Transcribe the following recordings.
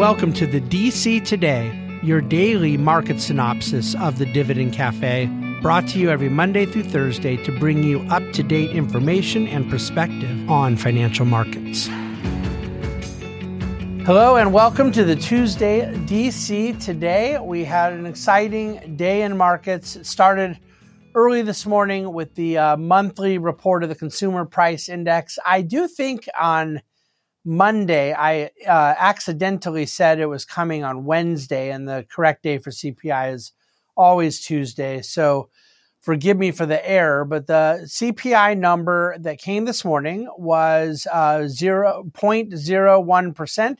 Welcome to the DC Today, your daily market synopsis of the Dividend Cafe, brought to you every Monday through Thursday to bring you up to date information and perspective on financial markets. Hello and welcome to the Tuesday DC Today. We had an exciting day in markets. It started early this morning with the uh, monthly report of the Consumer Price Index. I do think on Monday, I uh, accidentally said it was coming on Wednesday, and the correct day for CPI is always Tuesday. So forgive me for the error, but the CPI number that came this morning was uh, 0.01%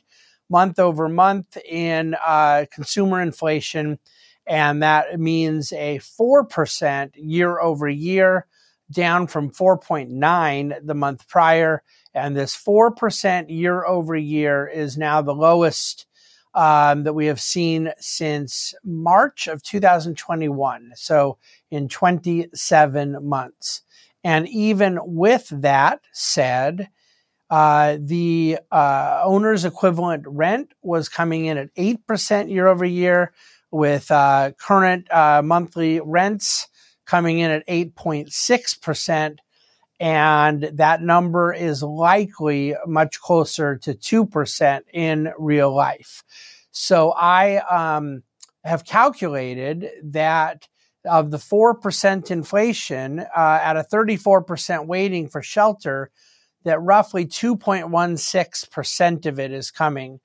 month over month in uh, consumer inflation. And that means a 4% year over year, down from 4.9 the month prior and this 4% year over year is now the lowest um, that we have seen since March of 2021. So in 27 months. And even with that said, uh, the uh, owner's equivalent rent was coming in at 8% year over year, with uh, current uh, monthly rents coming in at 8.6% and that number is likely much closer to 2% in real life. So I um, have calculated that of the 4% inflation uh, at a 34% weighting for shelter, that roughly 2.16% of it is coming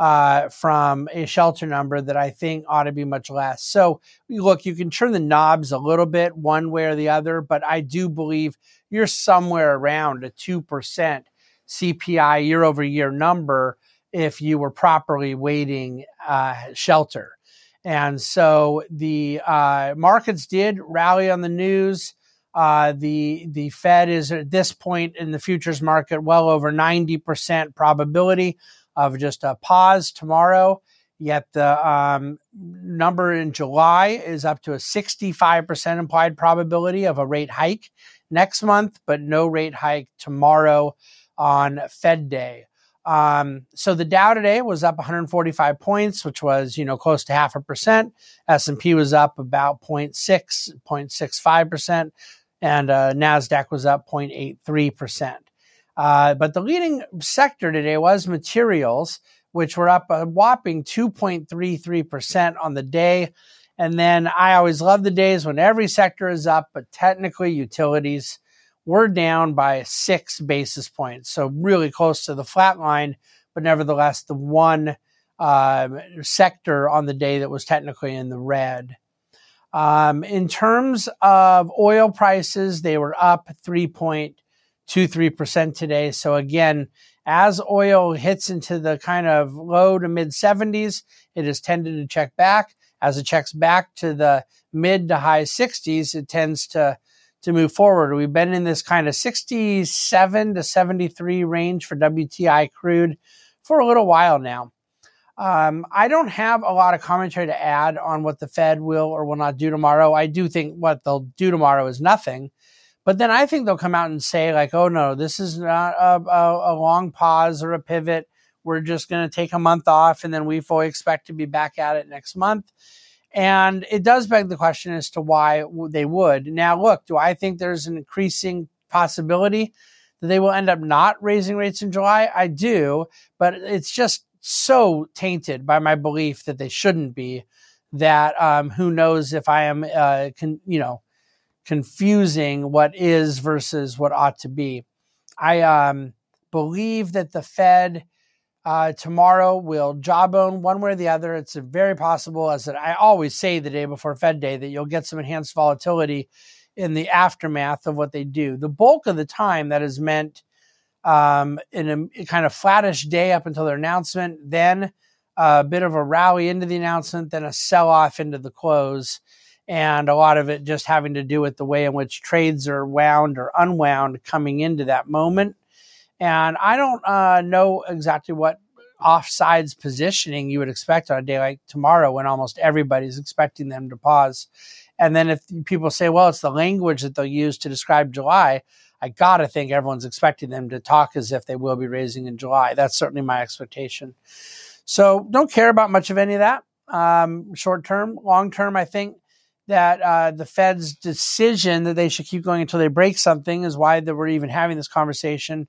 uh, from a shelter number that I think ought to be much less. So, look, you can turn the knobs a little bit one way or the other, but I do believe you're somewhere around a 2% CPI year over year number if you were properly weighting uh, shelter. And so the uh, markets did rally on the news. Uh, the the Fed is at this point in the futures market well over 90% probability of just a pause tomorrow. Yet the um, number in July is up to a 65% implied probability of a rate hike next month, but no rate hike tomorrow on Fed Day. Um, so the Dow today was up 145 points, which was you know close to half a percent. S and P was up about 0.6, 0.65 percent, and uh, Nasdaq was up 0.83 percent. Uh, but the leading sector today was materials, which were up a whopping 2.33 percent on the day. And then I always love the days when every sector is up, but technically utilities were down by six basis points. So really close to the flat line, but nevertheless, the one uh, sector on the day that was technically in the red. Um, in terms of oil prices, they were up 3.23% today. So again, as oil hits into the kind of low to mid 70s, it has tended to check back. As it checks back to the mid to high 60s, it tends to to move forward. We've been in this kind of 67 to 73 range for WTI crude for a little while now. Um, I don't have a lot of commentary to add on what the Fed will or will not do tomorrow. I do think what they'll do tomorrow is nothing. But then I think they'll come out and say, like, oh no, this is not a, a, a long pause or a pivot. We're just going to take a month off and then we fully expect to be back at it next month. And it does beg the question as to why they would. Now, look, do I think there's an increasing possibility that they will end up not raising rates in July? I do, but it's just so tainted by my belief that they shouldn't be that um, who knows if I am, uh, you know, confusing what is versus what ought to be. I um, believe that the Fed uh, tomorrow will jawbone one way or the other. It's very possible, as I always say the day before Fed Day, that you'll get some enhanced volatility in the aftermath of what they do. The bulk of the time, that is meant um, in a kind of flattish day up until their announcement, then a bit of a rally into the announcement, then a sell off into the close. And a lot of it just having to do with the way in which trades are wound or unwound coming into that moment. And I don't uh, know exactly what offsides positioning you would expect on a day like tomorrow when almost everybody's expecting them to pause. And then if people say, well, it's the language that they'll use to describe July, I got to think everyone's expecting them to talk as if they will be raising in July. That's certainly my expectation. So don't care about much of any of that um, short term. Long term, I think that uh, the Fed's decision that they should keep going until they break something is why that we're even having this conversation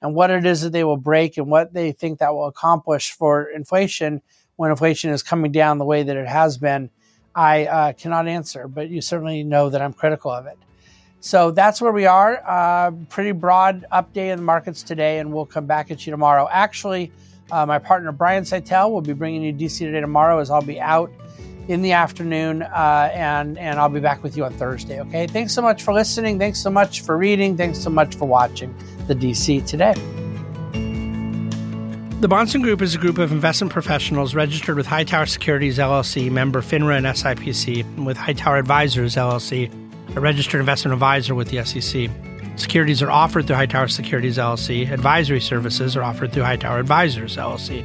and what it is that they will break and what they think that will accomplish for inflation when inflation is coming down the way that it has been, I uh, cannot answer, but you certainly know that I'm critical of it. So that's where we are. Uh, pretty broad update in the markets today, and we'll come back at you tomorrow. Actually, uh, my partner Brian Szytel will be bringing you DC Today tomorrow, as I'll be out in the afternoon, uh, and and I'll be back with you on Thursday. Okay. Thanks so much for listening. Thanks so much for reading. Thanks so much for watching the DC Today. The Bahnsen Group is a group of investment professionals registered with Hightower Securities LLC, member FINRA and SIPC, and with Hightower Advisors LLC, a registered investment advisor with the SEC. Securities are offered through Hightower Securities LLC. Advisory services are offered through Hightower Advisors LLC.